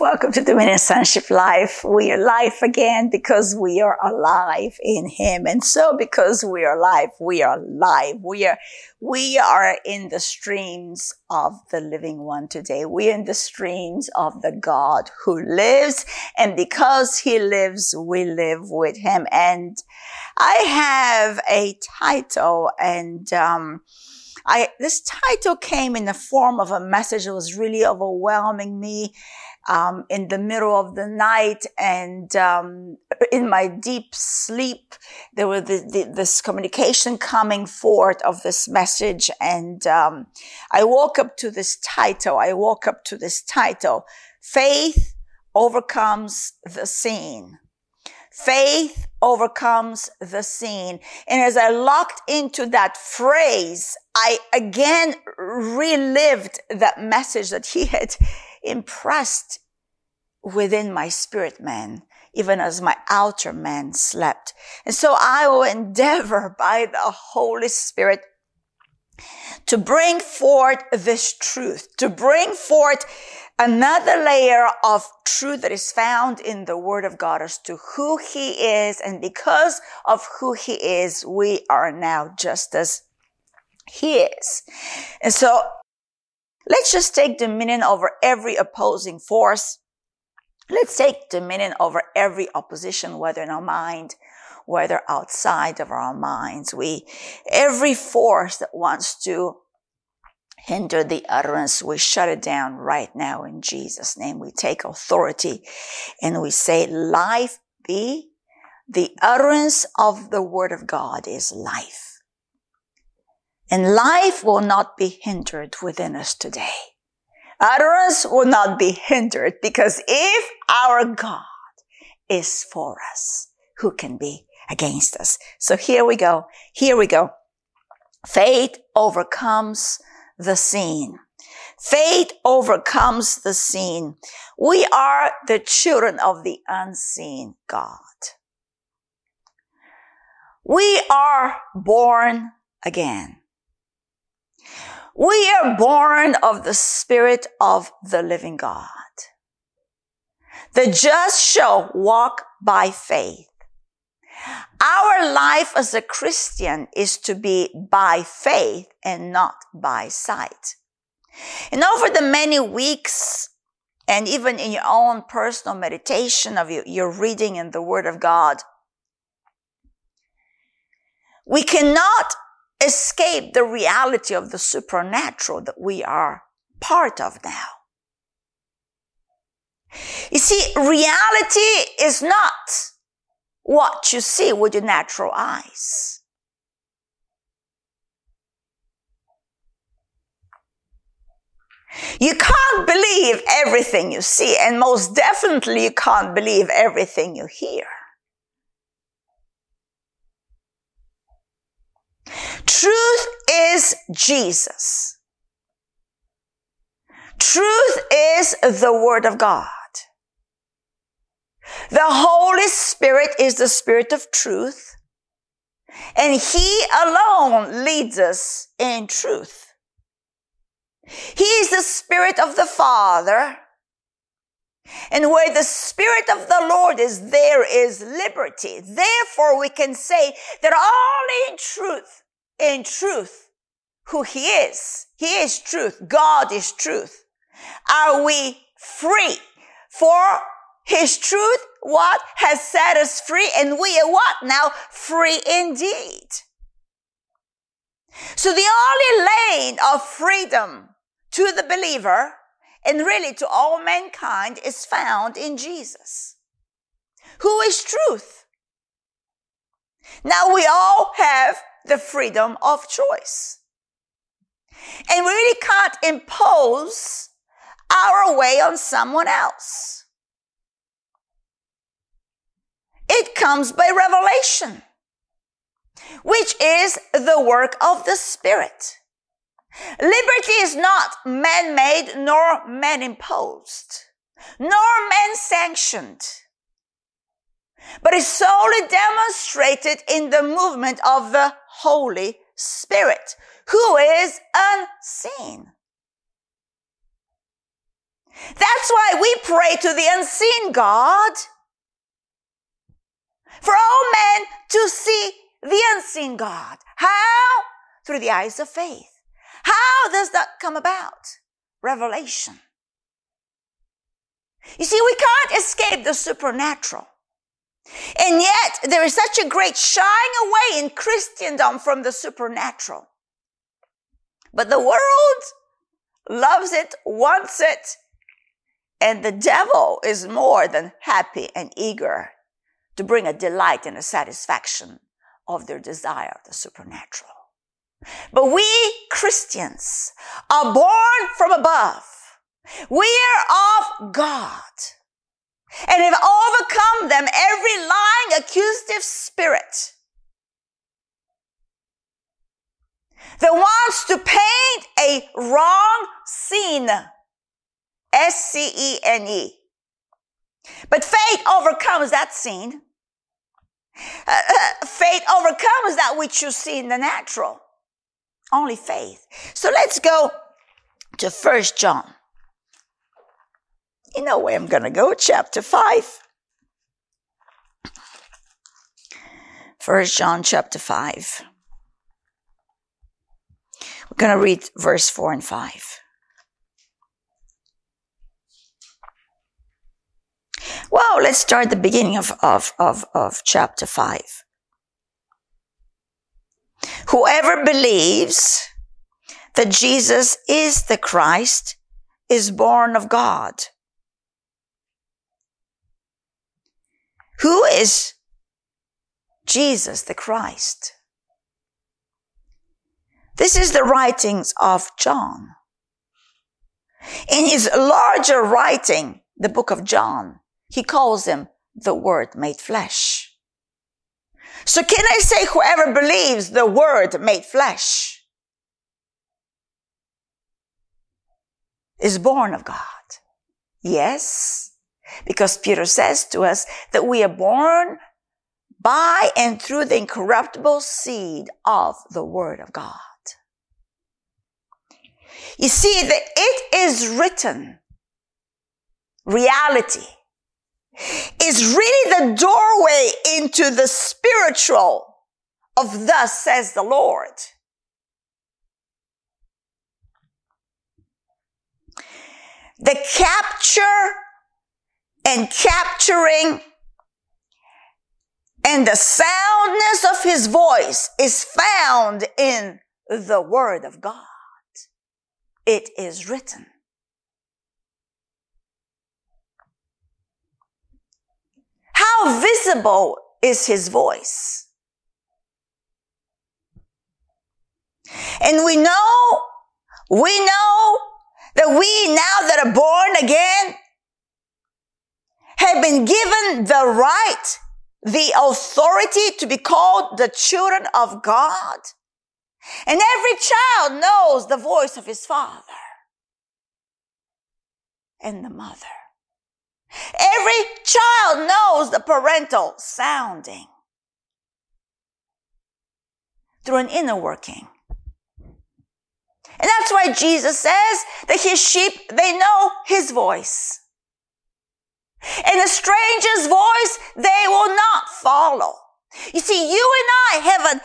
Welcome to Dominion Sonship Life. We are life again because we are alive in Him. And so because we are alive, we are alive. We are, we are in the streams of the living one today. We are in the streams of the God who lives. And because He lives, we live with Him. And I have a title and, um, I, this title came in the form of a message that was really overwhelming me um, in the middle of the night and um, in my deep sleep there was the, the, this communication coming forth of this message and um, i woke up to this title i woke up to this title faith overcomes the seen. faith overcomes the seen. and as i locked into that phrase i again relived that message that he had impressed within my spirit man, even as my outer man slept. And so I will endeavor by the Holy Spirit to bring forth this truth, to bring forth another layer of truth that is found in the word of God as to who he is. And because of who he is, we are now just as he is. And so Let's just take dominion over every opposing force. Let's take dominion over every opposition, whether in our mind, whether outside of our minds. We, every force that wants to hinder the utterance, we shut it down right now in Jesus' name. We take authority and we say, life be. The utterance of the word of God is life. And life will not be hindered within us today. Utterance will not be hindered because if our God is for us, who can be against us? So here we go. Here we go. Faith overcomes the seen. Faith overcomes the seen. We are the children of the unseen God. We are born again. We are born of the spirit of the living God. The just shall walk by faith. Our life as a Christian is to be by faith and not by sight. And over the many weeks and even in your own personal meditation of your, your reading in the Word of God, we cannot escape the reality of the supernatural that we are part of now. You see, reality is not what you see with your natural eyes. You can't believe everything you see, and most definitely you can't believe everything you hear. Truth is Jesus. Truth is the Word of God. The Holy Spirit is the Spirit of truth, and He alone leads us in truth. He is the Spirit of the Father, and where the Spirit of the Lord is, there is liberty. Therefore, we can say that all in truth, in truth, who He is. He is truth. God is truth. Are we free? For His truth, what has set us free? And we are what now? Free indeed. So the only lane of freedom to the believer and really to all mankind is found in Jesus, who is truth. Now we all have the freedom of choice. And we really can't impose our way on someone else. It comes by revelation, which is the work of the Spirit. Liberty is not man-made nor man-imposed, nor man-sanctioned, but is solely demonstrated in the movement of the Holy Spirit, who is unseen. That's why we pray to the unseen God. For all men to see the unseen God. How? Through the eyes of faith. How does that come about? Revelation. You see, we can't escape the supernatural. And yet, there is such a great shying away in Christendom from the supernatural. But the world loves it, wants it, and the devil is more than happy and eager to bring a delight and a satisfaction of their desire, the supernatural. But we Christians are born from above. We are of God and have overcome them every lying, accusative spirit that wants to paint a wrong scene. S-C-E-N-E. But faith overcomes that scene. Uh, uh, faith overcomes that which you see in the natural. Only faith. So let's go to First John. You know where I'm going to go, chapter 5. First John chapter 5. We're going to read verse 4 and 5. Well, let's start the beginning of, of, of, of chapter 5. Whoever believes that Jesus is the Christ is born of God. Who is Jesus the Christ? This is the writings of John. In his larger writing, the book of John, he calls him the Word made flesh. So can I say whoever believes the Word made flesh is born of God? Yes, because Peter says to us that we are born by and through the incorruptible seed of the Word of God. You see that it is written reality is really the doorway into the spiritual of thus says the Lord. The capture and capturing and the soundness of his voice is found in the word of God. It is written. How visible is his voice? And we know, we know that we now that are born again have been given the right, the authority to be called the children of God. And every child knows the voice of his father and the mother. Every child knows the parental sounding through an inner working. And that's why Jesus says that his sheep, they know his voice. And a stranger's voice, they will not follow. You see, you and I have an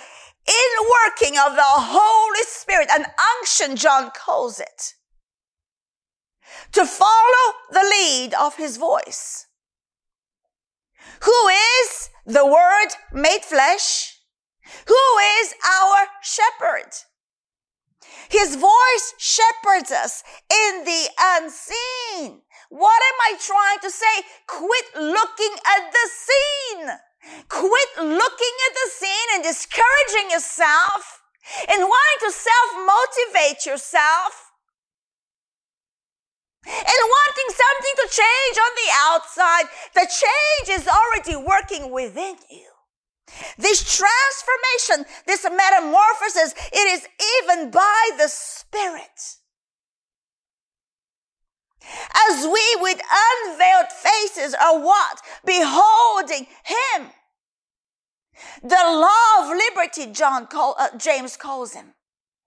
in working of the Holy Spirit, an unction, John calls it to follow the lead of his voice. Who is the word made flesh? Who is our shepherd? His voice shepherds us in the unseen. What am I trying to say? Quit looking at the scene. Quit looking at the scene and discouraging yourself and wanting to self motivate yourself and wanting something to change on the outside, the change is already working within you. This transformation, this metamorphosis, it is even by the Spirit. As we with unveiled faces are what? Beholding Him. The law of liberty, John call, uh, James calls him.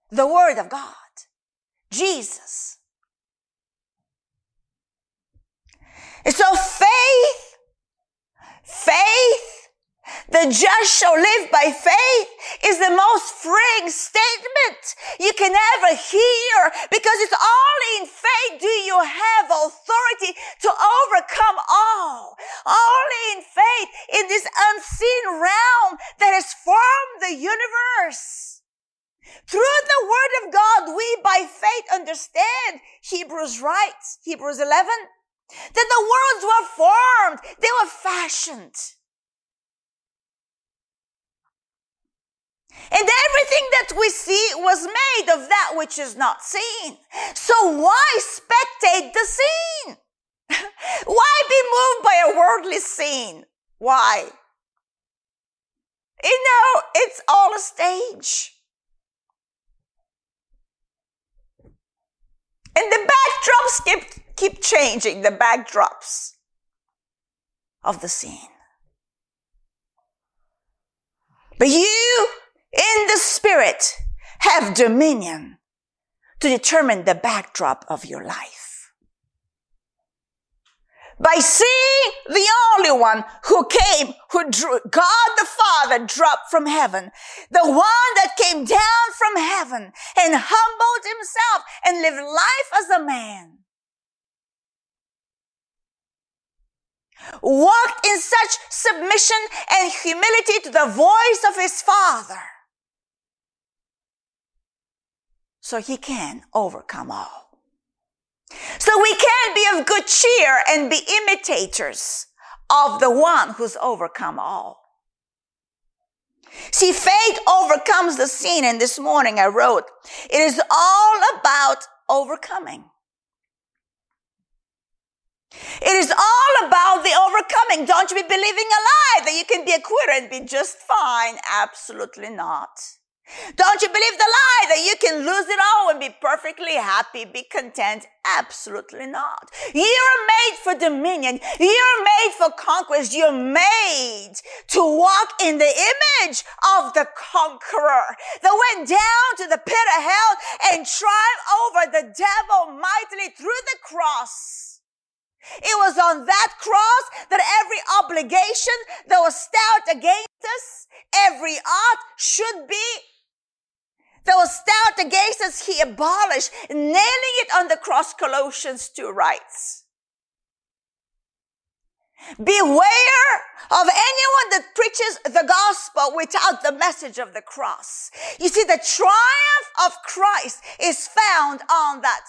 The Word of God. Jesus And so faith, faith the just shall live by faith is the most freeing statement you can ever hear because it's only in faith do you have authority to overcome all. Only in faith in this unseen realm that has formed the universe. Through the word of God, we by faith understand Hebrews writes, Hebrews 11, that the worlds were formed, they were fashioned And everything that we see was made of that which is not seen. So why spectate the scene? why be moved by a worldly scene? Why? You know, it's all a stage. And the backdrops keep, keep changing, the backdrops of the scene. But you in the spirit have dominion to determine the backdrop of your life. By seeing the only one who came, who drew, God the Father dropped from heaven, the one that came down from heaven and humbled himself and lived life as a man. Walked in such submission and humility to the voice of his Father so he can overcome all. So we can be of good cheer and be imitators of the one who's overcome all. See, faith overcomes the sin. And this morning I wrote, it is all about overcoming. It is all about the overcoming. Don't you be believing a lie that you can be a quitter and be just fine. Absolutely not. Don't you believe the lie that you can lose it all and be perfectly happy, be content? Absolutely not. You're made for dominion. You're made for conquest. You're made to walk in the image of the conqueror that went down to the pit of hell and triumphed over the devil mightily through the cross. It was on that cross that every obligation that was stout against us, every art should be stout against us, he abolished, nailing it on the cross, Colossians 2 writes. Beware of anyone that preaches the gospel without the message of the cross. You see, the triumph of Christ is found on that,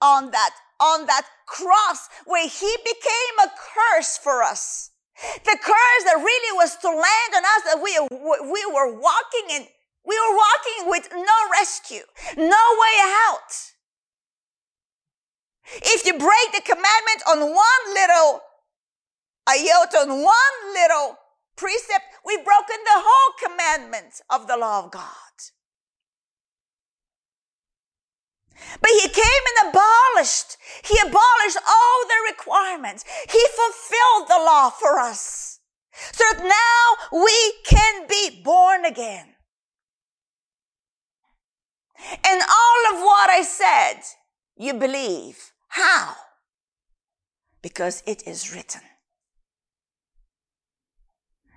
on that, on that cross where he became a curse for us. The curse that really was to land on us that we, we were walking in we were walking with no rescue, no way out. If you break the commandment on one little iota, on one little precept, we've broken the whole commandment of the law of God. But he came and abolished. He abolished all the requirements. He fulfilled the law for us. So that now we can be born again. And all of what I said, you believe. How? Because it is written.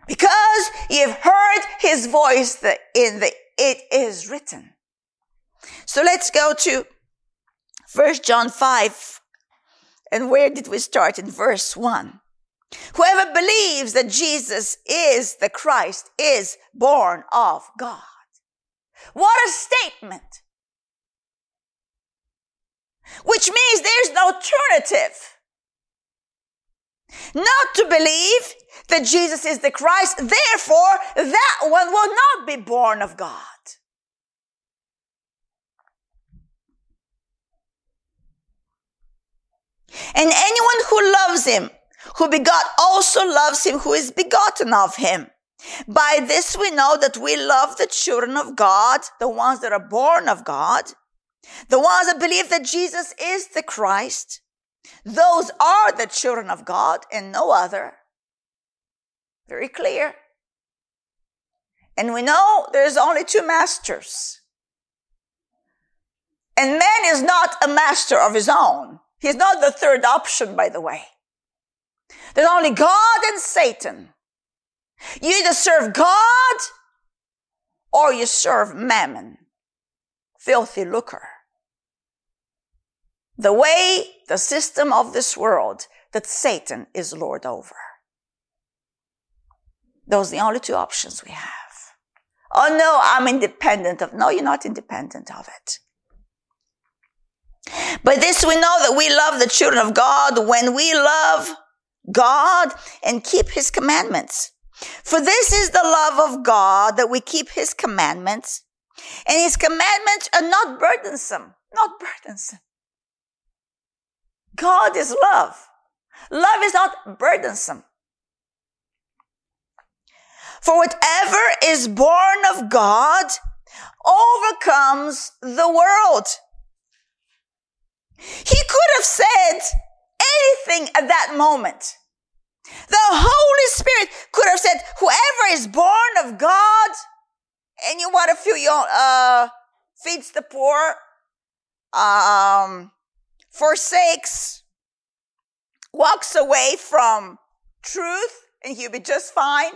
Because you've heard his voice in the it is written. So let's go to First John 5. And where did we start? In verse 1. Whoever believes that Jesus is the Christ is born of God. What a statement. Which means there's no alternative. Not to believe that Jesus is the Christ, therefore that one will not be born of God. And anyone who loves him, who begot also loves him who is begotten of him. By this we know that we love the children of God, the ones that are born of God, the ones that believe that Jesus is the Christ. Those are the children of God and no other. Very clear. And we know there's only two masters. And man is not a master of his own. He's not the third option, by the way. There's only God and Satan. You either serve God or you serve mammon, filthy lucre. The way, the system of this world that Satan is Lord over. Those are the only two options we have. Oh no, I'm independent of, no, you're not independent of it. But this we know that we love the children of God when we love God and keep his commandments. For this is the love of God that we keep his commandments and his commandments are not burdensome, not burdensome. God is love. Love is not burdensome. For whatever is born of God overcomes the world. He could have said anything at that moment. The Holy Spirit could have said, whoever is born of God, and you want to feel your, uh, feeds the poor, um, forsakes, walks away from truth, and he'll be just fine.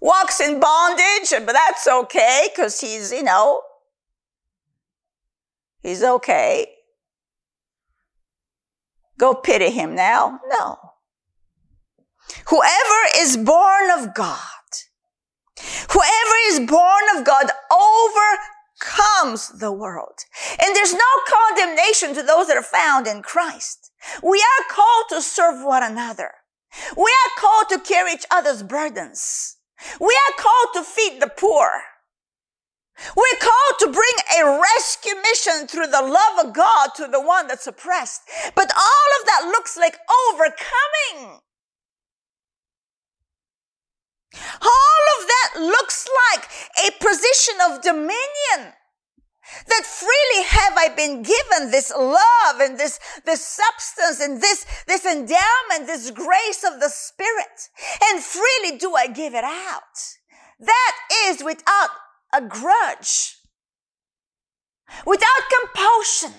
Walks in bondage, but that's okay because he's, you know, he's okay. Go pity him now. No. Whoever is born of God, whoever is born of God overcomes the world. And there's no condemnation to those that are found in Christ. We are called to serve one another. We are called to carry each other's burdens. We are called to feed the poor. We're called to bring a rescue mission through the love of God to the one that's oppressed. But all of that looks like overcoming. All of that looks like a position of dominion. That freely have I been given this love and this, this substance and this, this endowment, this grace of the Spirit. And freely do I give it out. That is without a grudge, without compulsion.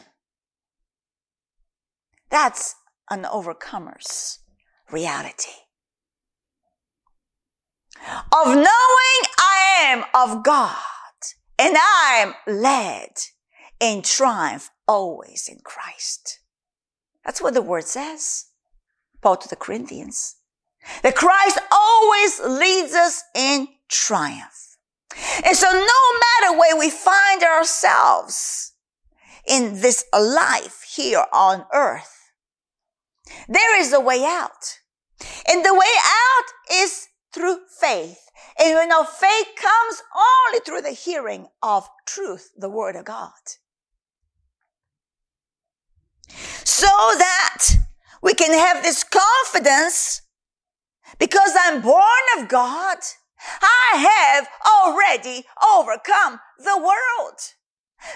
That's an overcomer's reality of knowing I am of God and I'm led in triumph always in Christ. That's what the word says. Paul to the Corinthians. That Christ always leads us in triumph. And so no matter where we find ourselves in this life here on earth, there is a way out. And the way out is through faith. And you know, faith comes only through the hearing of truth, the word of God. So that we can have this confidence because I'm born of God. I have already overcome the world.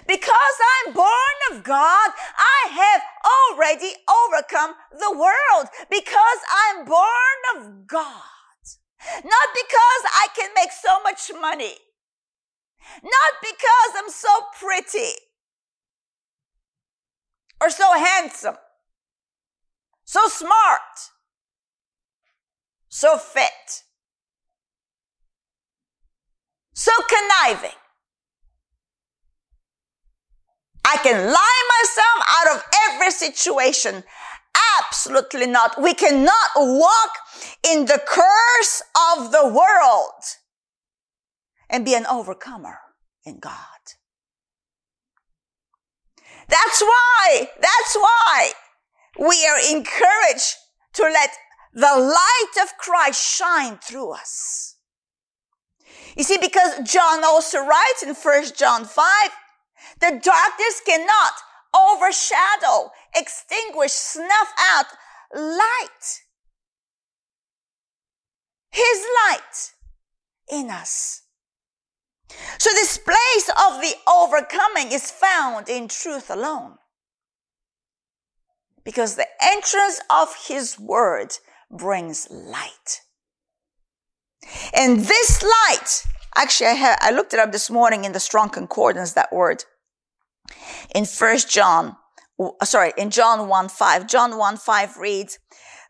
Because I'm born of God, I have already overcome the world. Because I'm born of God. Not because I can make so much money. Not because I'm so pretty or so handsome, so smart, so fit, so conniving. I can lie myself out of every situation. Absolutely not. We cannot walk in the curse of the world and be an overcomer in God. That's why, that's why we are encouraged to let the light of Christ shine through us. You see, because John also writes in 1 John 5, the darkness cannot overshadow, extinguish, snuff out light. His light in us. So this place of the overcoming is found in truth alone. Because the entrance of His word brings light. And this light, actually I, have, I looked it up this morning in the Strong Concordance, that word. In First John, uh, sorry, in John 1 5, John 1 5 reads,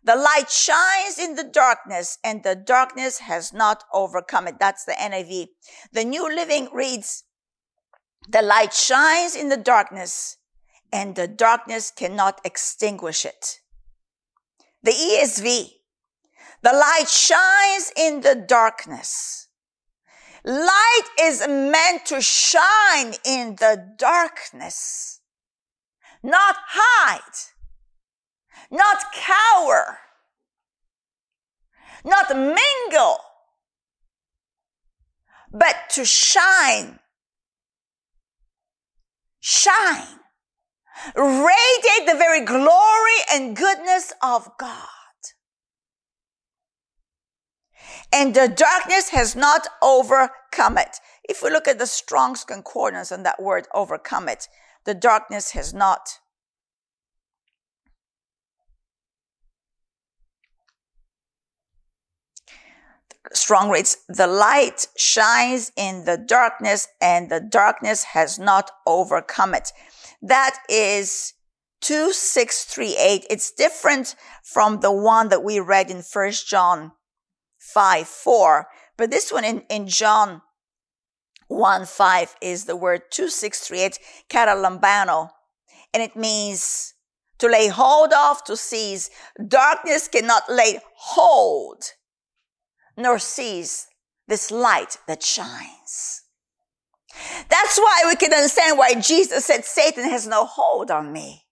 the light shines in the darkness and the darkness has not overcome it. That's the NIV. The New Living reads, the light shines in the darkness and the darkness cannot extinguish it. The ESV, the light shines in the darkness. Light is meant to shine in the darkness, not hide not cower, not mingle, but to shine. Shine. Radiate the very glory and goodness of God. And the darkness has not overcome it. If we look at the Strong's Concordance on that word overcome it, the darkness has not strong rates, the light shines in the darkness and the darkness has not overcome it. That is 2638. It's different from the one that we read in First John 5 4. But this one in, in John 1 5 is the word 2638, katalambano. And it means to lay hold of, to seize. Darkness cannot lay hold nor seize this light that shines. That's why we can understand why Jesus said Satan has no hold on me.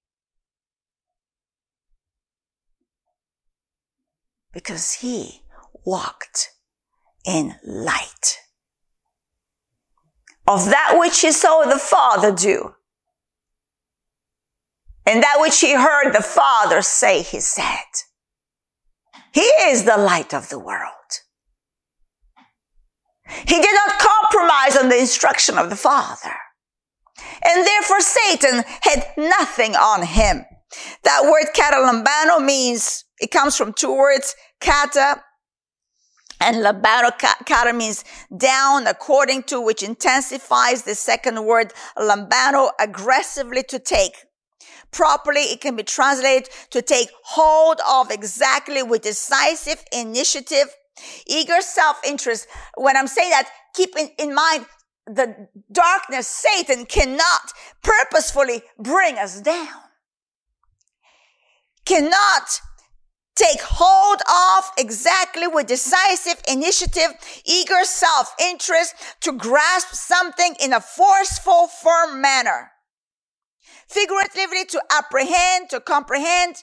Because he walked in light. Of that which he saw the Father do. And that which he heard the Father say, he said. He is the light of the world. He did not compromise on the instruction of the Father. And therefore Satan had nothing on him. That word katalambano means, it comes from two words, kata and. Kata means down according to which intensifies the second word lambano aggressively to take. Properly, it can be translated to take hold of exactly with decisive initiative Eager self-interest. When I'm saying that, keep in, in mind the darkness, Satan cannot purposefully bring us down. Cannot take hold of exactly with decisive initiative, eager self-interest to grasp something in a forceful, firm manner. Figuratively, to apprehend, to comprehend,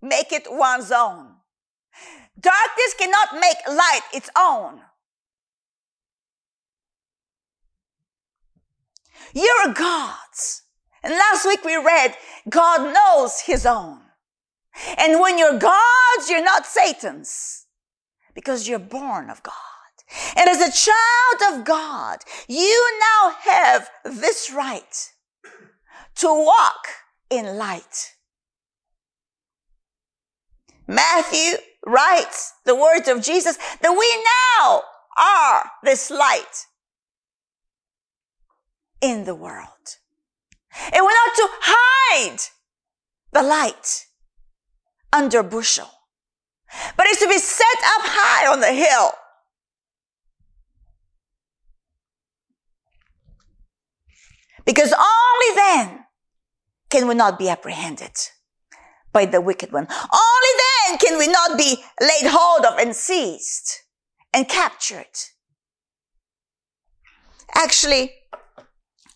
make it one's own. Darkness cannot make light its own. You're God's. And last week we read, God knows his own. And when you're God's, you're not Satan's because you're born of God. And as a child of God, you now have this right to walk in light. Matthew writes the words of Jesus that we now are this light in the world. And we're not to hide the light under bushel, but it's to be set up high on the hill. Because only then can we not be apprehended by the wicked one. Only then can we not be laid hold of and seized and captured. Actually,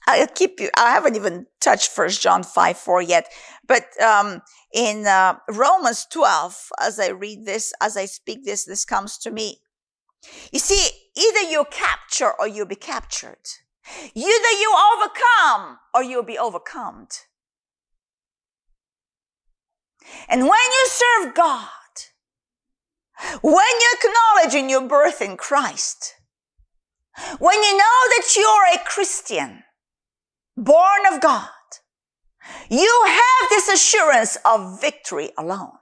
I'll keep you, I haven't even touched First John 5, 4 yet, but, um, in, uh, Romans 12, as I read this, as I speak this, this comes to me. You see, either you capture or you'll be captured. Either you overcome or you'll be overcome. And when you serve God, when you acknowledge in your birth in Christ, when you know that you're a Christian, born of God, you have this assurance of victory alone.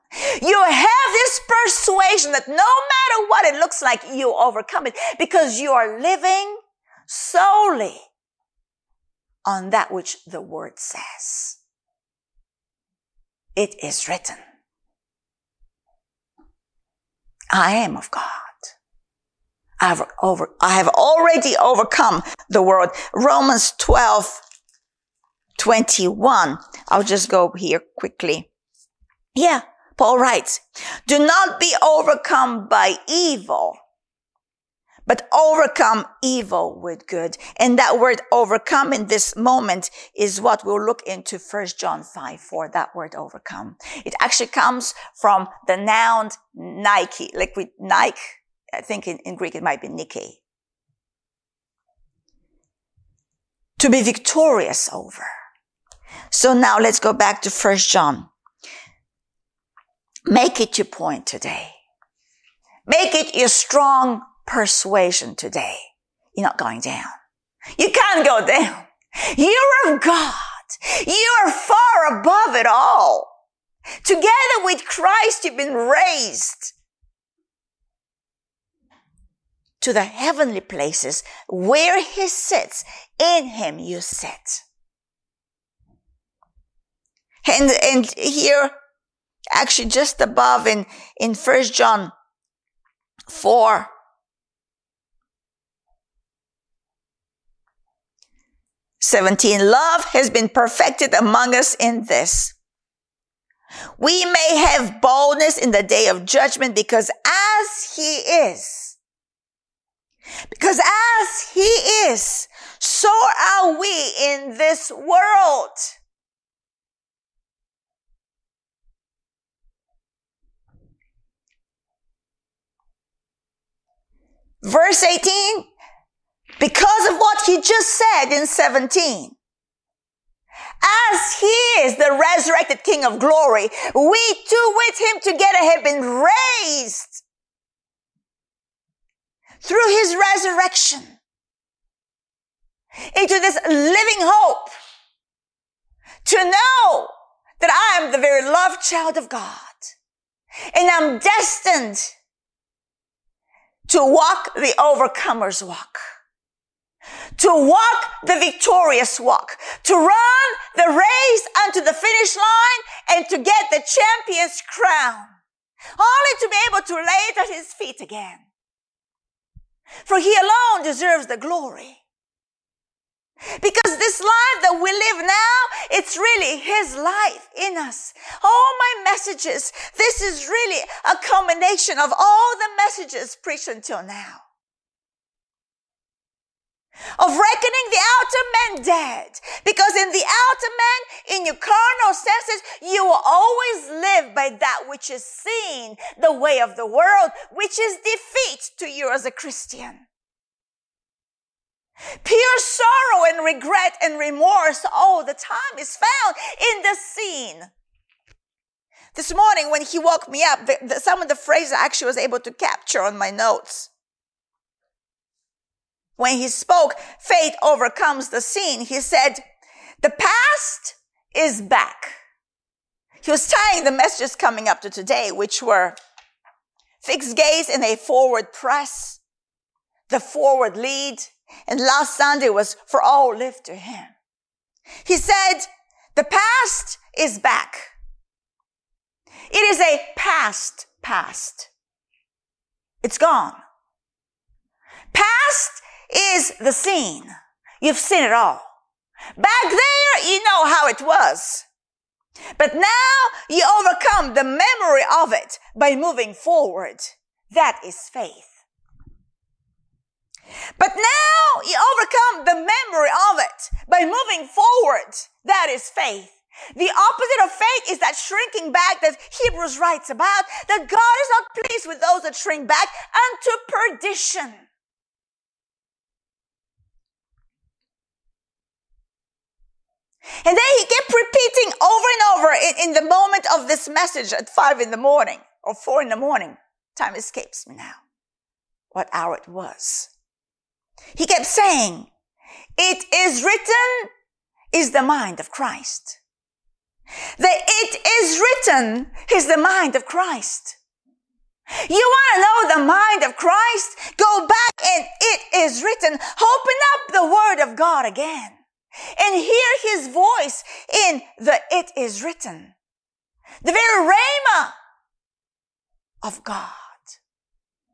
You have this persuasion that no matter what it looks like, you overcome it because you are living solely on that which the word says. It is written. I am of God. I've over, I have already overcome the world. Romans 12, 21. I'll just go here quickly. Yeah. Paul writes, do not be overcome by evil, but overcome evil with good. And that word overcome in this moment is what we'll look into First John 5 for that word overcome. It actually comes from the noun Nike, like with Nike. I think in, in Greek it might be Nike. To be victorious over. So now let's go back to First John. Make it your point today. Make it your strong persuasion today. You're not going down. You can't go down. You're of God. You are far above it all. Together with Christ, you've been raised to the heavenly places where he sits. In him you sit. And, and here, actually just above in, in first John 4, Seventeen, love has been perfected among us in this. We may have boldness in the day of judgment because as he is, because as he is, so are we in this world. Verse 18, because of what he just said in 17. As he is the resurrected King of glory, we too with him together have been raised through his resurrection into this living hope to know that I am the very loved child of God and I'm destined to walk the overcomer's walk, to walk the victorious walk, to run the race unto the finish line and to get the champion's crown, only to be able to lay it at his feet again. For he alone deserves the glory. Because this life that we live now, it's really His life in us. All my messages, this is really a combination of all the messages preached until now. Of reckoning the outer man dead. Because in the outer man, in your carnal senses, you will always live by that which is seen, the way of the world, which is defeat to you as a Christian. Pure sorrow and regret and remorse all the time is found in the scene. This morning when he woke me up, the, the, some of the phrases I actually was able to capture on my notes. When he spoke, faith overcomes the seen. He said, the past is back. He was tying the messages coming up to today, which were fixed gaze in a forward press, the forward lead, and last Sunday was for all live to him. He said, the past is back. It is a past past. It's gone. Past is the scene. You've seen it all. Back there, you know how it was. But now you overcome the memory of it by moving forward. That is faith. But now you overcome the memory of it by moving forward. That is faith. The opposite of faith is that shrinking back that Hebrews writes about, that God is not pleased with those that shrink back unto perdition. And then he kept repeating over and over in, in, the moment of this message at five in the morning or four in the morning. Time escapes me now. What hour it was. He kept saying, it is written is the mind of Christ. The it is written is the mind of Christ. You want to know the mind of Christ? Go back and it is written. Open up the word of God again. and hear his voice in the it is written. The very rhema of God.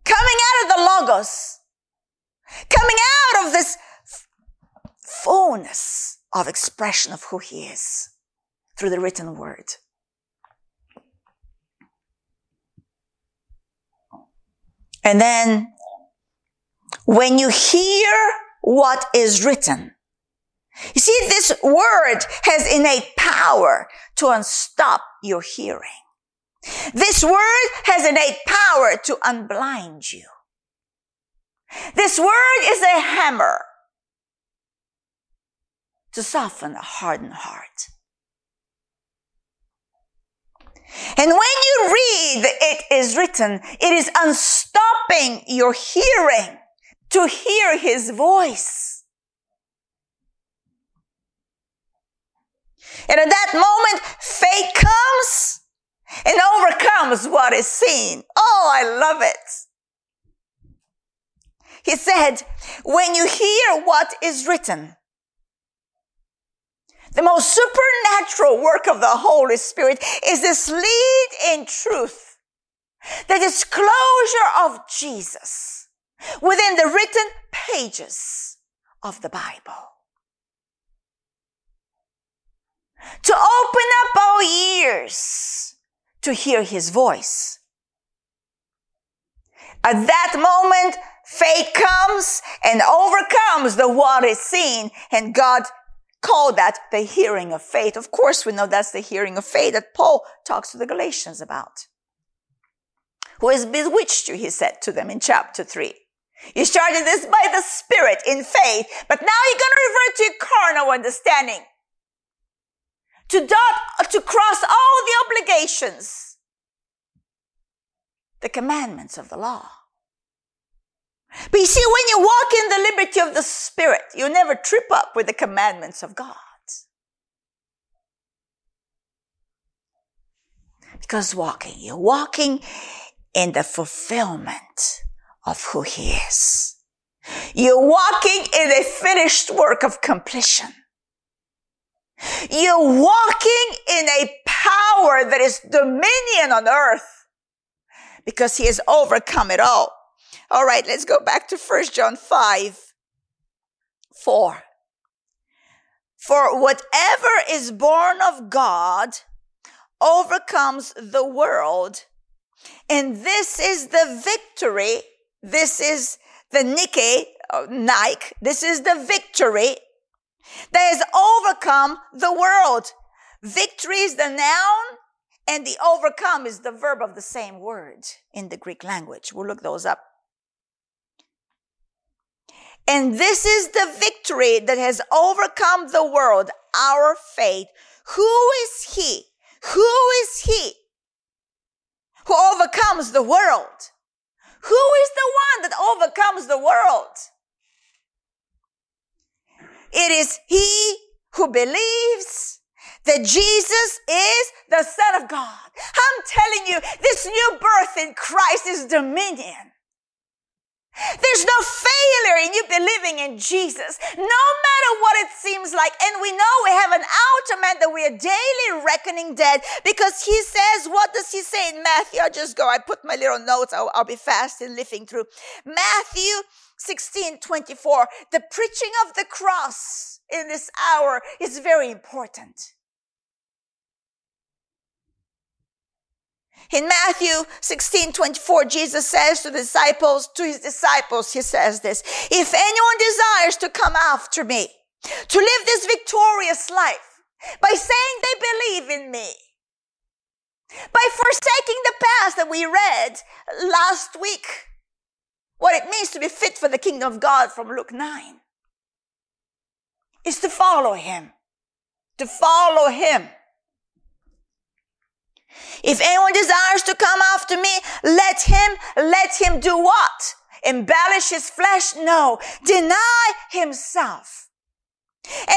Coming out of the Logos. Coming out of this fullness of expression of who he is through the written word. And then when you hear what is written, you see, this word has innate power to unstop your hearing. This word has innate power to unblind you. This word is a hammer to soften a hardened heart. And when you read it is written, it is unstopping your hearing to hear his voice. And at that moment, faith comes and overcomes what is seen. Oh, I love it. He said, when you hear what is written, the most supernatural work of the Holy Spirit is this lead in truth, the disclosure of Jesus within the written pages of the Bible. To open up our ears to hear his voice. At that moment, faith comes and overcomes the what is seen and God called that the hearing of faith. Of course, we know that's the hearing of faith that Paul talks to the Galatians about. Who has bewitched you, he said to them in chapter 3. You started this by the Spirit in faith, but now you're going to revert to your carnal understanding. To dot, to cross all the obligations, the commandments of the law. But you see, when you walk in the liberty of the Spirit, you never trip up with the commandments of God. Because walking, you're walking in the fulfillment of who He is. You're walking in a finished work of completion. You're walking in a power that is dominion on earth because He has overcome it all. All right, let's go back to 1 John 5 4. For whatever is born of God overcomes the world. And this is the victory. This is the Nike, uh, Nike. This is the victory that has overcome the world. Victory is the noun and the overcome is the verb of the same word in the Greek language. We'll look those up. And this is the victory that has overcome the world, our faith. Who is he? Who is he who overcomes the world? Who is the one that overcomes the world? It is he who believes that Jesus is the Son of God. I'm telling you, this new birth in Christ is dominion. There's no failure in you believing in Jesus, no matter what it seems like. And we know we have an outer man that we are daily reckoning dead because he says, what does he say in Matthew? I'll just go, I put my little notes, I'll, I'll be fast in lifting through. Matthew 16, 24. The preaching of the cross in this hour is very important. In Matthew 16, 24, Jesus says to the disciples, to his disciples, he says this, if anyone desires to come after me, to live this victorious life by saying they believe in me, by forsaking the past that we read last week, what it means to be fit for the kingdom of God from Luke 9, is to follow him, to follow him. If anyone desires to come after me, let him, let him do what? Embellish his flesh? No. Deny himself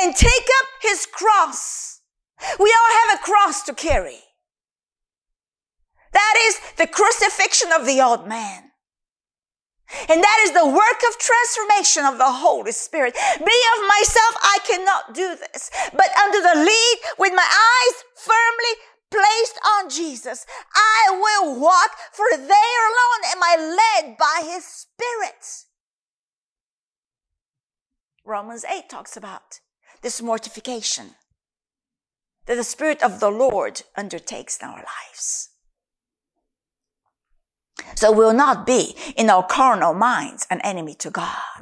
and take up his cross. We all have a cross to carry. That is the crucifixion of the old man. And that is the work of transformation of the Holy Spirit. Me of myself, I cannot do this. But under the lead, with my eyes firmly placed on Jesus, I will walk, for there alone am I led by His Spirit. Romans 8 talks about this mortification that the Spirit of the Lord undertakes in our lives. So we'll not be in our carnal minds an enemy to God.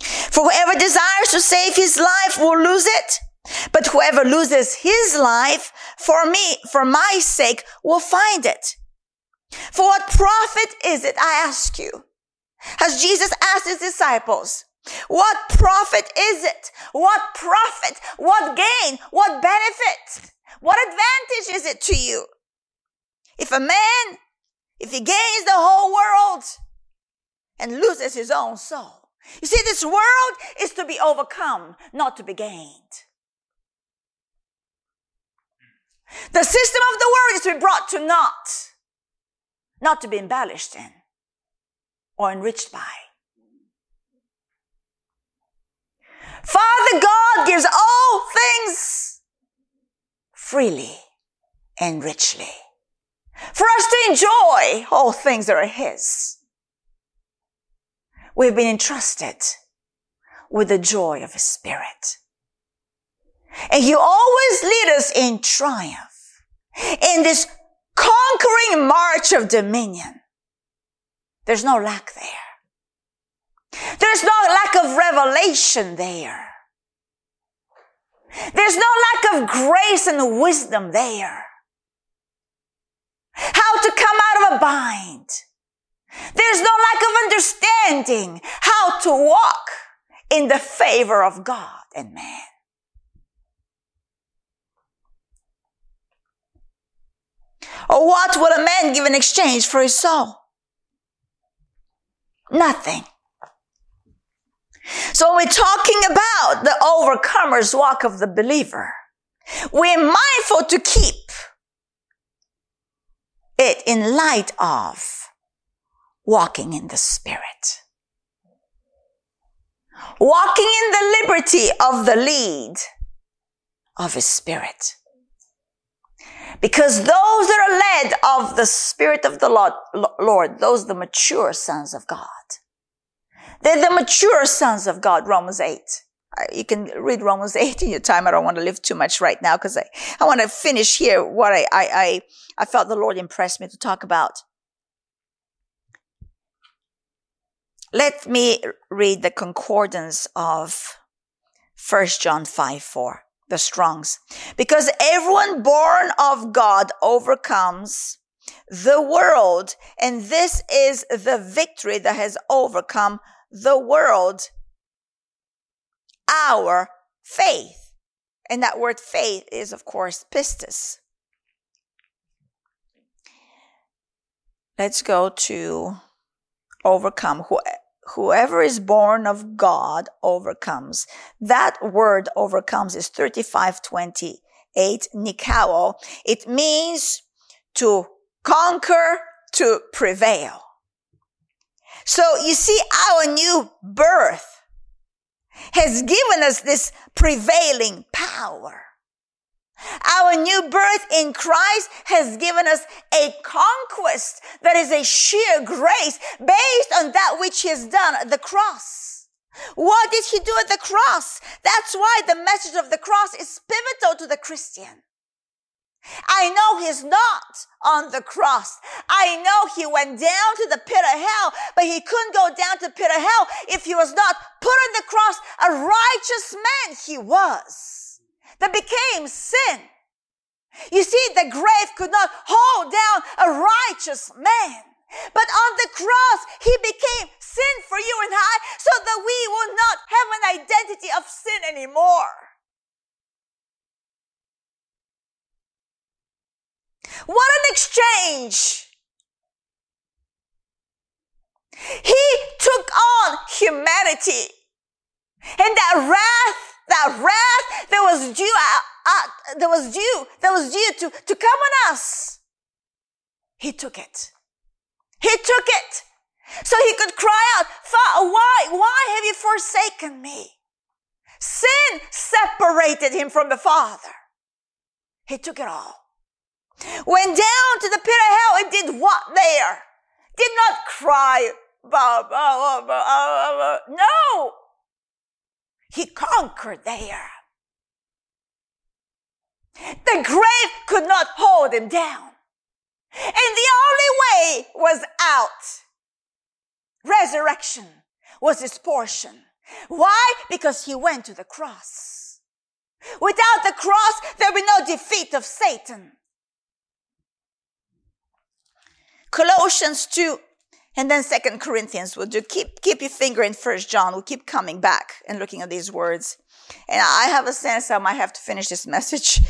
For whoever desires to save his life will lose it. But whoever loses his life for me, for my sake, will find it. For what profit is it, I ask you? As Jesus asked his disciples, what profit is it? What profit? What gain? What benefit? What advantage is it to you? If a man, if he gains the whole world and loses his own soul. You see, this world is to be overcome, not to be gained. The system of the world is to be brought to naught, not to be embellished in or enriched by. Father God gives all things freely and richly for us to enjoy all things that are His. We've been entrusted with the joy of His Spirit. And He always lead us in triumph in this conquering march of dominion. There's no lack there. There's no lack of revelation there. There's no lack of grace and wisdom there. How to come out of a bind. There's no lack of understanding how to walk in the favor of God and man. Or what would a man give in exchange for his soul? Nothing. So when we're talking about the overcomer's walk of the believer, we're mindful to keep it in light of walking in the Spirit. Walking in the liberty of the lead of His Spirit. Because those that are led of the Spirit of the Lord, those are the mature sons of God. They're the mature sons of God, Romans 8. Uh, you can read Romans 8 in your time. I don't want to live too much right now because I, I want to finish here what I, I, I, I felt the Lord impressed me to talk about. Let me read the concordance of 1 John 5 4 the Strongs. Because everyone born of God overcomes the world. And this is the victory that has overcome the world. Our faith. And that word faith is, of course, pistis. Let's go to overcome whoever is born of God overcomes. That word overcomes is 3528 Nikao. It means to conquer, to prevail. So you see, our new birth has given us this prevailing power. Our new birth in Christ has given us a conquest that is a sheer grace based on that which he has done at the cross. What did he do at the cross? That's why the message of the cross is pivotal to the Christian. I know he's not on the cross. I know he went down to the pit of hell, but he couldn't go down to the pit of hell if he was not put on the cross a righteous man he was that became sin. You see, the grave could not hold down a righteous man. But on the cross, he became sin for you and I so that we will not have an identity of sin anymore. What an exchange! He took on humanity and that wrath that wrath that was due, uh, uh, that was due, that was due to, to come on us. He took it. He took it so he could cry out, why, why have you forsaken me? Sin separated him from the Father. He took it all. Went down to the pit of hell and did what there? Did not cry. Bah, bah, bah, no. He conquered there. The grave could not hold him down. And the only way was out. Resurrection was his portion. Why? Because he went to the cross. Without the cross, there will be no defeat of Satan. Colossians 2 and then Second Corinthians we'll do. Keep, keep your finger in First John. We'll keep coming back and looking at these words. And I have a sense I might have to finish this message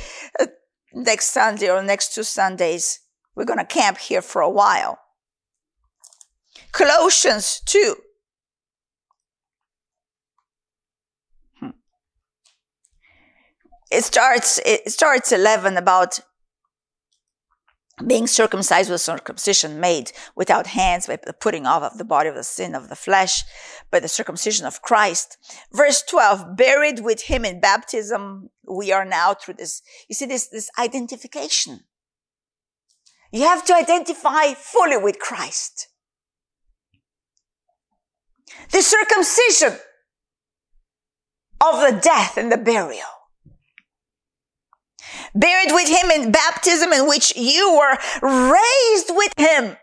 uh, next Sunday or next two Sundays. We're to camp here for a while. Colossians 2. Hmm. It starts, it starts 11 about being circumcised with circumcision made without hands by the putting off of the body of the sin of the flesh by the circumcision of Christ. Verse 12, buried with him in baptism, we are now through this, you see this, this identification. You have to identify fully with Christ. The circumcision of the death and the burial buried with him in baptism in which you were raised with him.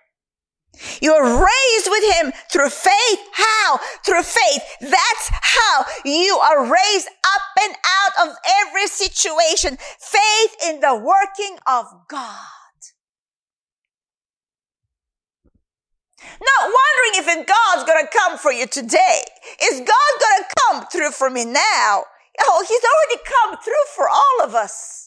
You are raised with him through faith. How? Through faith. That's how you are raised up and out of every situation. Faith in the working of God. Not wondering if God's gonna come for you today. Is God gonna come through for me now? Oh, He's already come through for all of us.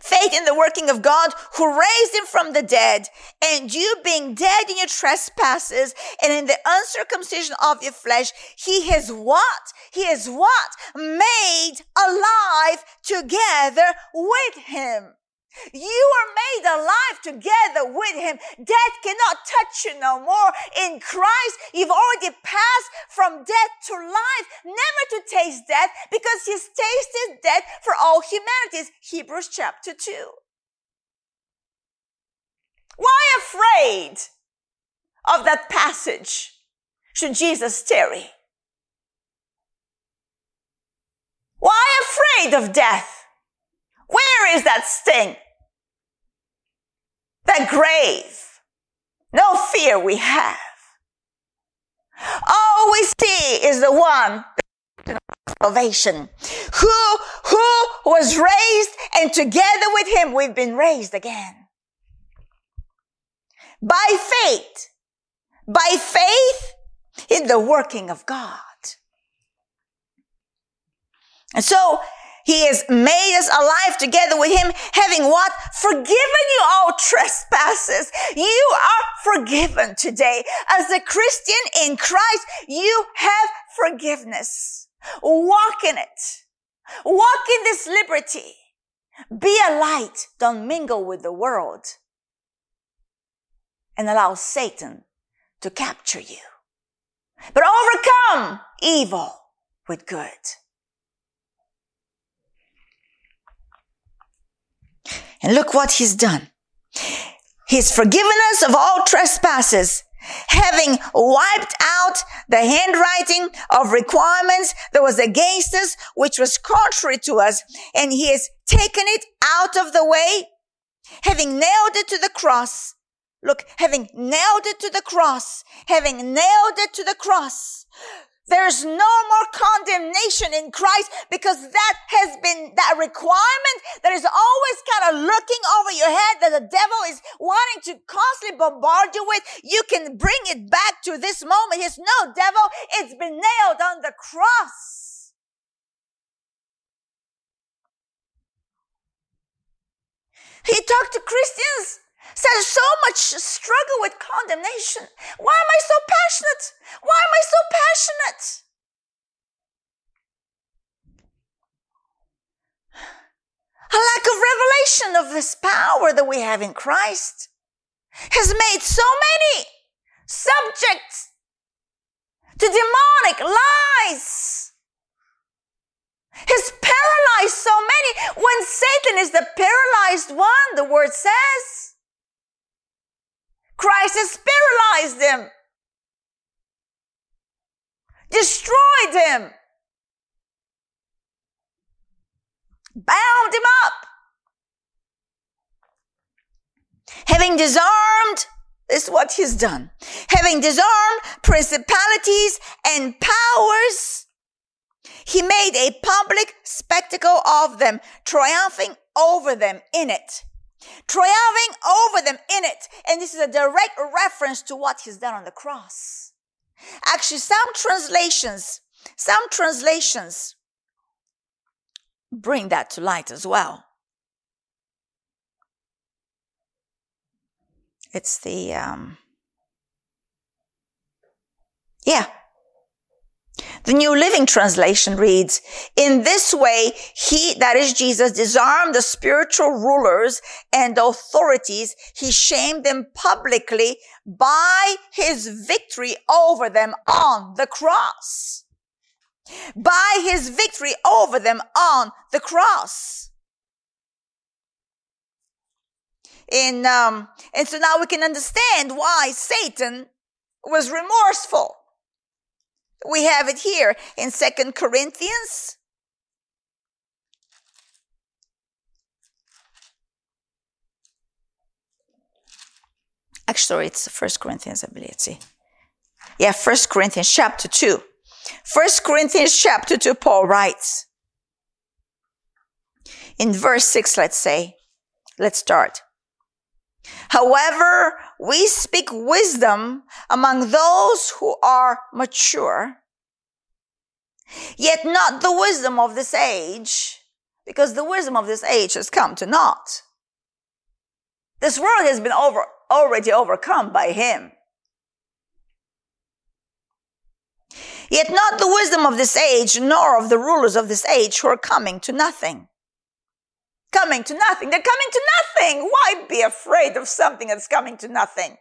Faith in the working of God who raised him from the dead, and you being dead in your trespasses and in the uncircumcision of your flesh, he has what? He has what? Made alive together with him. You are made alive together with him. Death cannot touch you no more. In Christ, you've already passed from death to life, never to taste death because he's tasted death for all humanities. Hebrews chapter 2. Why afraid of that passage should Jesus tarry? Why afraid of death? Where is that sting? That grave? No fear we have. All we see is the one salvation who, who was raised and together with him we've been raised again. By faith, by faith in the working of God. And so he has made us alive together with him, having what? Forgiven you all trespasses. You are forgiven today. As a Christian in Christ, you have forgiveness. Walk in it. Walk in this liberty. Be a light. Don't mingle with the world and allow Satan to capture you. But overcome evil with good. And look what he's done. He's forgiven us of all trespasses, having wiped out the handwriting of requirements that was against us, which was contrary to us. And he has taken it out of the way, having nailed it to the cross. Look, having nailed it to the cross, having nailed it to the cross. There's no more condemnation in Christ because that has been that requirement that is always kind of looking over your head that the devil is wanting to constantly bombard you with. You can bring it back to this moment. He's no devil. It's been nailed on the cross. He talked to Christians says so much struggle with condemnation. Why am I so passionate? Why am I so passionate? A lack of revelation of this power that we have in Christ has made so many subjects to demonic lies. Has paralyzed so many when Satan is the paralyzed one, the word says. Christ has paralyzed them, destroyed him, bound him up. Having disarmed this is what he's done. Having disarmed principalities and powers, he made a public spectacle of them, triumphing over them in it. Triumphing over them in it. And this is a direct reference to what he's done on the cross. Actually, some translations, some translations bring that to light as well. It's the, um, yeah. The New Living Translation reads, in this way, he, that is Jesus, disarmed the spiritual rulers and authorities. He shamed them publicly by his victory over them on the cross. By his victory over them on the cross. in um, and so now we can understand why Satan was remorseful. We have it here in Second Corinthians. Actually, it's First Corinthians, I believe. Let's see. Yeah, First Corinthians chapter 2. First Corinthians chapter 2, Paul writes in verse 6, let's say, let's start. However, we speak wisdom among those who are mature, yet not the wisdom of this age, because the wisdom of this age has come to naught. This world has been over, already overcome by him. Yet not the wisdom of this age, nor of the rulers of this age who are coming to nothing coming to nothing. They're coming to nothing. Why be afraid of something that's coming to nothing?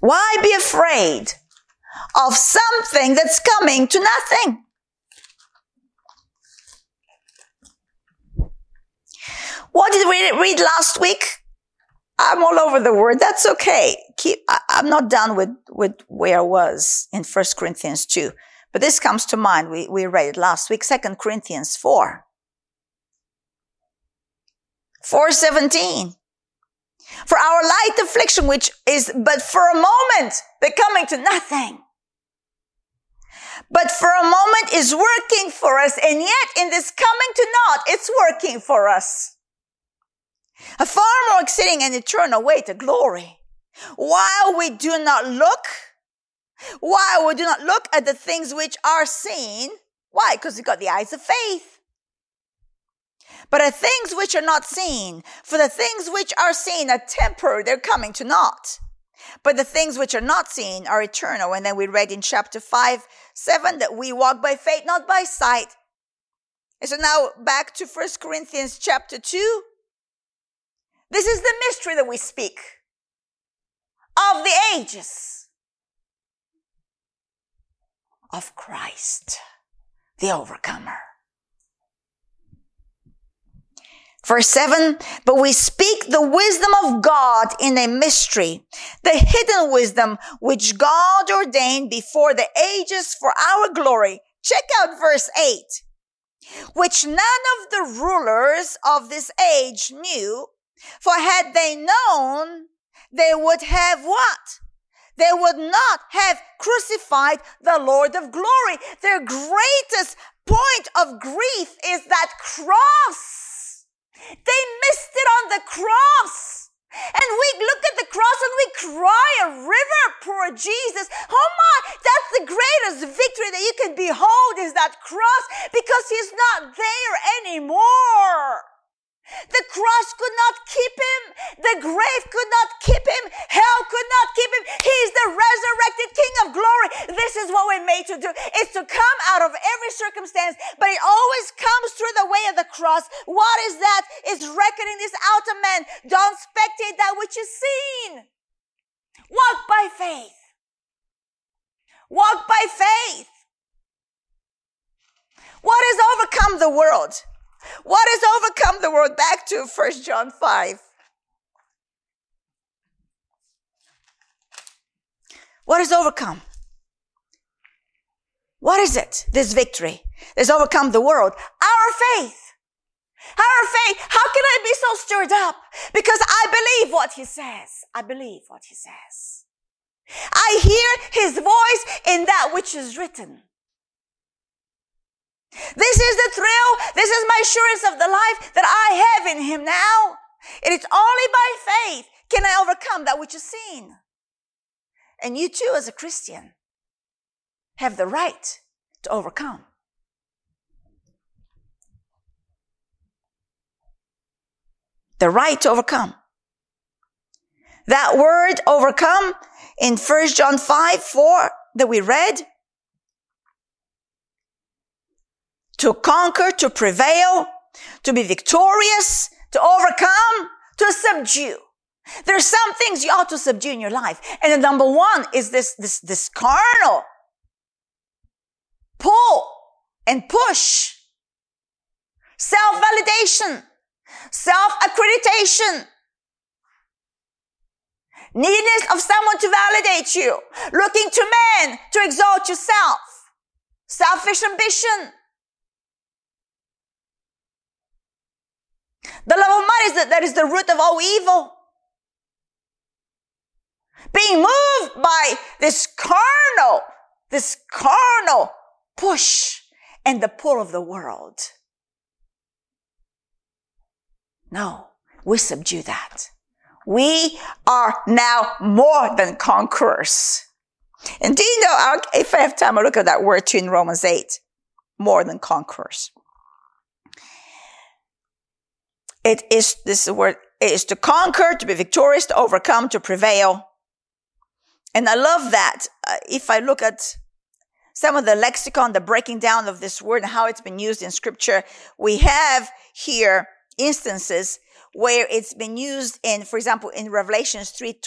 Why be afraid of something that's coming to nothing? What did we read last week? I'm all over the word. That's okay. Keep, I, am not done with, with where I was in First Corinthians 2. But this comes to mind. We, we read it last week, Second Corinthians 4. 417. For our light affliction, which is but for a moment, becoming to nothing. But for a moment is working for us. And yet in this coming to naught, it's working for us a far more exceeding and eternal way to glory. While we do not look, while we do not look at the things which are seen, why? Because we've got the eyes of faith. But the things which are not seen, for the things which are seen are temporary, they're coming to naught. But the things which are not seen are eternal. And then we read in chapter 5, 7 that we walk by faith, not by sight. And so now back to 1 Corinthians chapter 2. This is the mystery that we speak of the ages of Christ, the overcomer. Verse 7, but we speak the wisdom of God in a mystery, the hidden wisdom which God ordained before the ages for our glory. Check out verse 8, which none of the rulers of this age knew for had they known, they would have what? They would not have crucified the Lord of glory. Their greatest point of grief is that cross. They missed it on the cross. And we look at the cross and we cry a river, poor Jesus. Oh my, that's the greatest victory that you can behold is that cross because he's not there anymore. The cross could not keep him. The grave could not keep him. Hell could not keep him. He is the resurrected King of glory. This is what we're made to do. It's to come out of every circumstance, but it always comes through the way of the cross. What is that? It's reckoning this out of men. Don't spectate that which is seen. Walk by faith. Walk by faith. What has overcome the world? What has overcome the world? Back to 1 John 5. What has overcome? What is it? This victory that's overcome the world. Our faith. Our faith. How can I be so stirred up? Because I believe what he says. I believe what he says. I hear his voice in that which is written. This is the thrill. This is my assurance of the life that I have in him now. It is only by faith can I overcome that which is seen. And you too, as a Christian, have the right to overcome. The right to overcome. That word overcome in 1 John 5, 4 that we read. To conquer, to prevail, to be victorious, to overcome, to subdue. There's some things you ought to subdue in your life. And the number one is this, this, this carnal pull and push. Self-validation. Self-accreditation. Neediness of someone to validate you. Looking to men to exalt yourself. Selfish ambition. The love of money is the, that is the root of all evil being moved by this carnal, this carnal push and the pull of the world. No, we subdue that. We are now more than conquerors. And do you know, if I have time, I'll look at that word too in Romans 8. More than conquerors. It is this word, it is to conquer, to be victorious, to overcome, to prevail. And I love that. Uh, if I look at some of the lexicon, the breaking down of this word and how it's been used in scripture, we have here instances where it's been used in, for example, in Revelations 3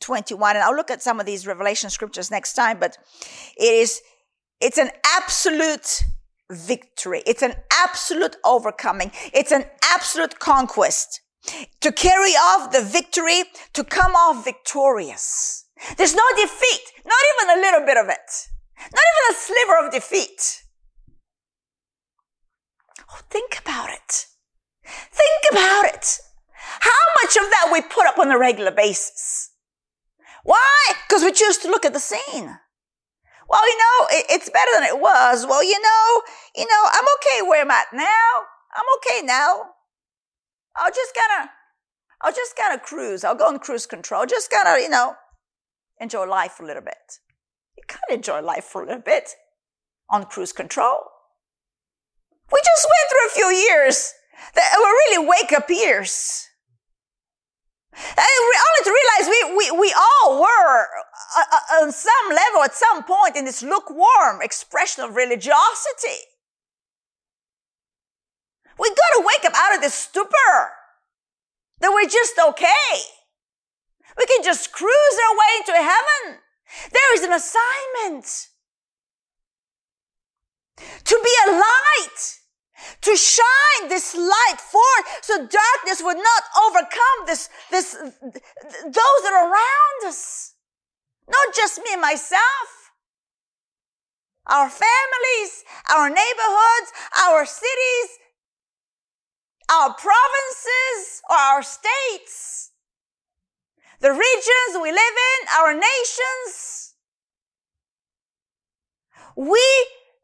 21. And I'll look at some of these Revelation scriptures next time, but it is, it's an absolute victory. It's an absolute overcoming. It's an absolute conquest. To carry off the victory, to come off victorious. There's no defeat, not even a little bit of it, not even a sliver of defeat. Oh, think about it. Think about it. How much of that we put up on a regular basis? Why? Because we choose to look at the seen. Well, you know, it, it's better than it was. Well, you know, you know, I'm okay where I'm at now. I'm okay now. I'll just kind of, I'll just kind of cruise. I'll go on cruise control. Just kind of, you know, enjoy life a little bit. You can enjoy life for a little bit on cruise control. We just went through a few years that were really wake up years. And we to realize we, we, we all were uh, uh, on some level at some point in this lukewarm expression of religiosity. We got to wake up out of this stupor that we're just okay. We can just cruise our way into heaven. There is an assignment to be a light, to shine this light forth so darkness would not overcome this, this, those that are around us. Not just me and myself. Our families, our neighborhoods, our cities, our provinces, or our states the regions we live in, our nations. We,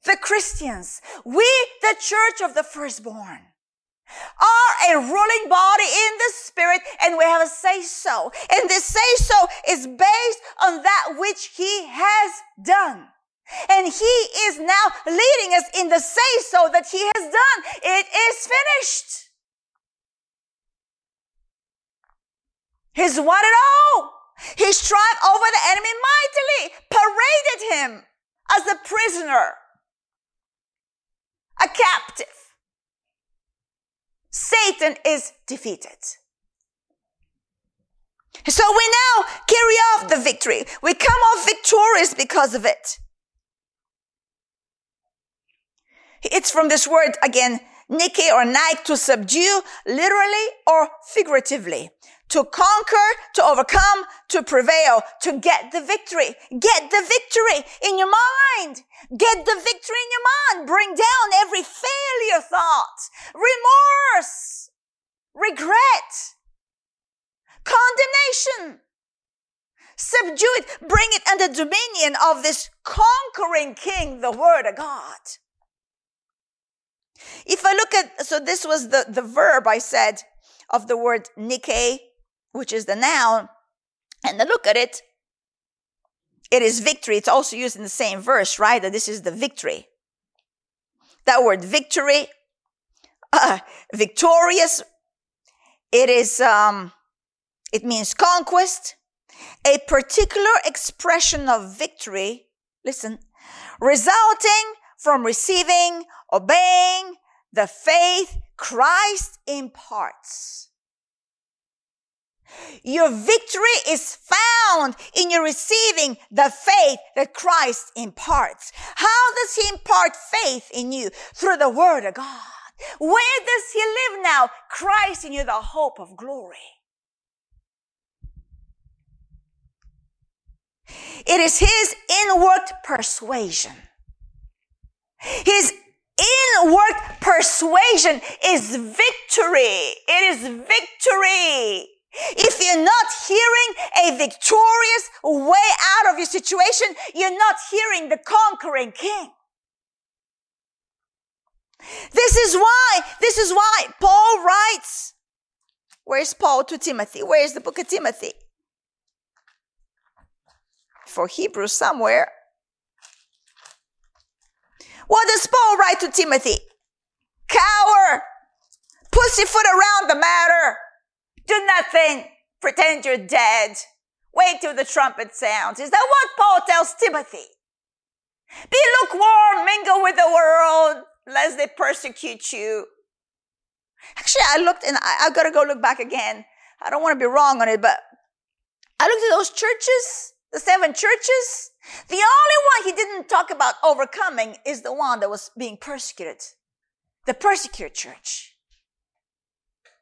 the Christians, we, the church of the firstborn, are a ruling body in the spirit and we have a say so. And this say so is based on that which he has done. And he is now leading us in the say so that he has done. It is finished. He's won it all. He triumphed over the enemy mightily, paraded him as a prisoner, a captive. Satan is defeated. So we now carry off the victory. We come off victorious because of it. It's from this word again, Nike or Nike to subdue, literally or figuratively. To conquer, to overcome, to prevail, to get the victory. Get the victory in your mind. Get the victory in your mind. Bring down every failure thought, remorse, regret, condemnation. Subdue it. Bring it under dominion of this conquering king, the word of God. If I look at, so this was the, the verb I said of the word Nike, which is the noun, and I look at it, it is victory. It's also used in the same verse, right? That this is the victory. That word victory, uh, victorious, it is, um, it means conquest, a particular expression of victory, listen, resulting from receiving, obeying the faith Christ imparts. Your victory is found in your receiving the faith that Christ imparts. How does he impart faith in you? Through the word of God. Where does he live now? Christ in you, the hope of glory. It is his inward persuasion. His inward persuasion is victory. It is victory. If you're not hearing a victorious way out of your situation, you're not hearing the conquering king. This is why, this is why Paul writes, where's Paul to Timothy? Where's the book of Timothy? For Hebrews somewhere. What does Paul write to Timothy? Cower, pussyfoot around the matter. Do nothing. Pretend you're dead. Wait till the trumpet sounds. Is that what Paul tells Timothy? Be lukewarm, mingle with the world, lest they persecute you. Actually, I looked and I, I've got to go look back again. I don't want to be wrong on it, but I looked at those churches, the seven churches. The only one he didn't talk about overcoming is the one that was being persecuted. The persecuted church.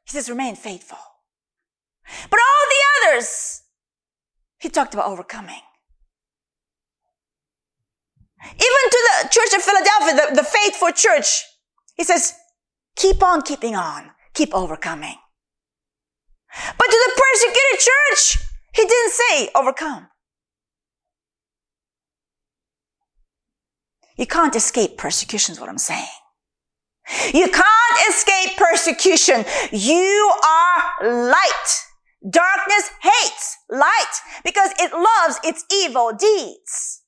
He says, remain faithful. But all the others, he talked about overcoming. Even to the church of Philadelphia, the, the faithful church, he says, keep on keeping on, keep overcoming. But to the persecuted church, he didn't say overcome. You can't escape persecution is what I'm saying. You can't escape persecution. You are light. Darkness hates light because it loves its evil deeds.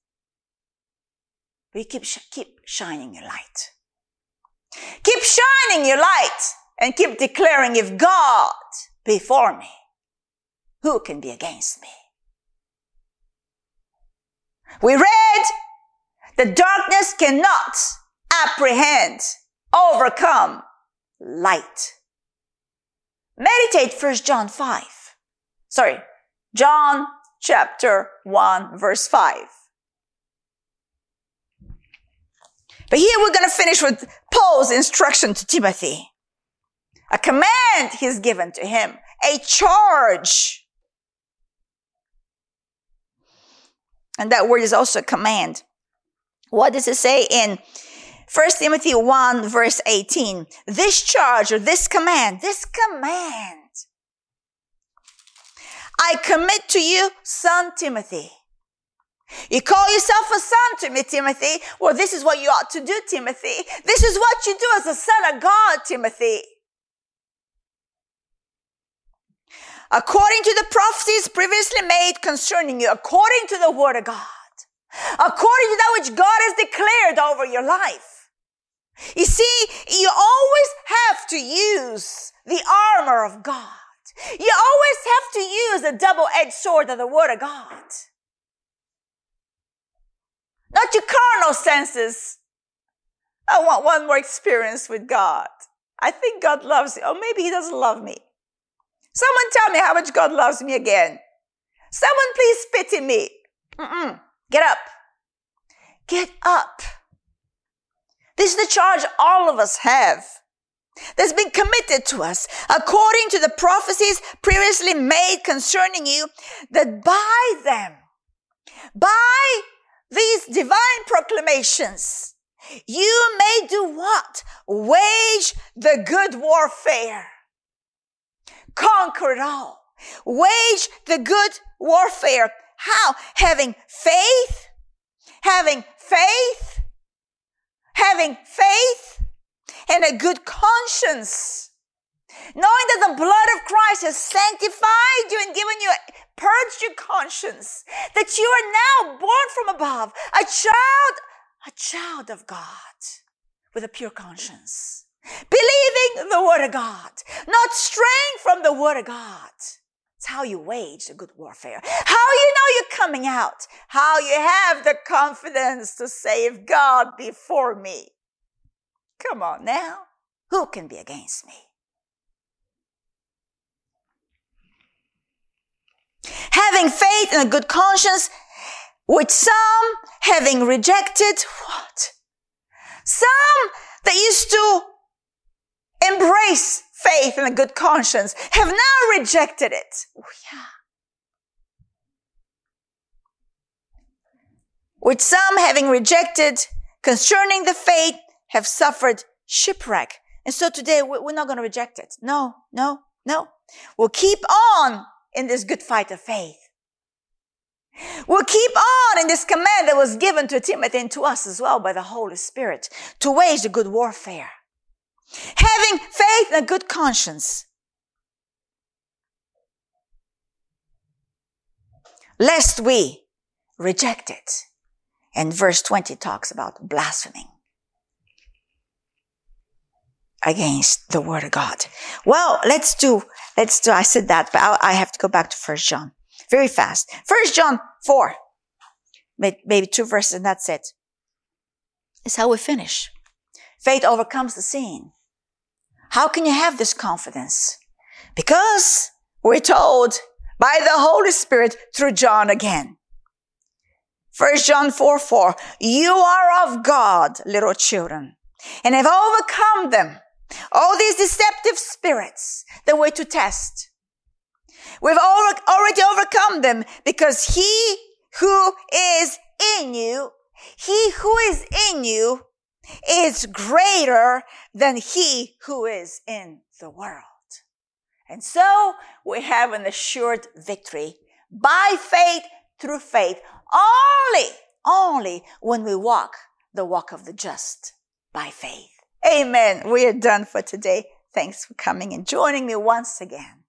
You keep, keep shining your light. Keep shining your light and keep declaring if God be for me, who can be against me? We read the darkness cannot apprehend, overcome light. Meditate First John 5. Sorry, John chapter 1 verse 5. But here we're going to finish with Paul's instruction to Timothy. A command he's given to him. A charge. And that word is also a command. What does it say in 1 Timothy 1 verse 18? This charge or this command, this command. I commit to you, son Timothy. You call yourself a son to me, Timothy. Well, this is what you ought to do, Timothy. This is what you do as a son of God, Timothy. According to the prophecies previously made concerning you, according to the word of God according to that which God has declared over your life. You see, you always have to use the armor of God. You always have to use the double-edged sword of the word of God. Not your carnal senses. I want one more experience with God. I think God loves you. Or oh, maybe he doesn't love me. Someone tell me how much God loves me again. Someone please pity me. Mm-mm. Get up. Get up. This is the charge all of us have that's been committed to us according to the prophecies previously made concerning you that by them, by these divine proclamations, you may do what? Wage the good warfare. Conquer it all. Wage the good warfare. How? Having faith, having faith, having faith, and a good conscience. Knowing that the blood of Christ has sanctified you and given you, purged your conscience, that you are now born from above, a child, a child of God with a pure conscience. Believing the word of God, not straying from the word of God. It's how you wage the good warfare. How you know you're coming out. How you have the confidence to say, if God be for me, Come on now. Who can be against me? Having faith and a good conscience, which some having rejected what? Some that used to embrace faith and a good conscience have now rejected it. Oh, yeah. Which some having rejected concerning the faith have suffered shipwreck. And so today we're not going to reject it. No, no, no. We'll keep on in this good fight of faith. We'll keep on in this command that was given to Timothy and to us as well by the Holy Spirit to wage the good warfare. Having faith and a good conscience. Lest we reject it. And verse 20 talks about blaspheming against the word of God. Well, let's do, let's do, I said that, but I, I have to go back to first John very fast. First John 4, maybe two verses and that's it. It's how we finish. Faith overcomes the seen. How can you have this confidence? Because we're told by the Holy Spirit through John again. First John 4, 4, you are of God, little children, and have overcome them all these deceptive spirits that we're to test. We've already overcome them because he who is in you, he who is in you is greater than he who is in the world. And so we have an assured victory by faith through faith only, only when we walk the walk of the just by faith. Amen. We are done for today. Thanks for coming and joining me once again.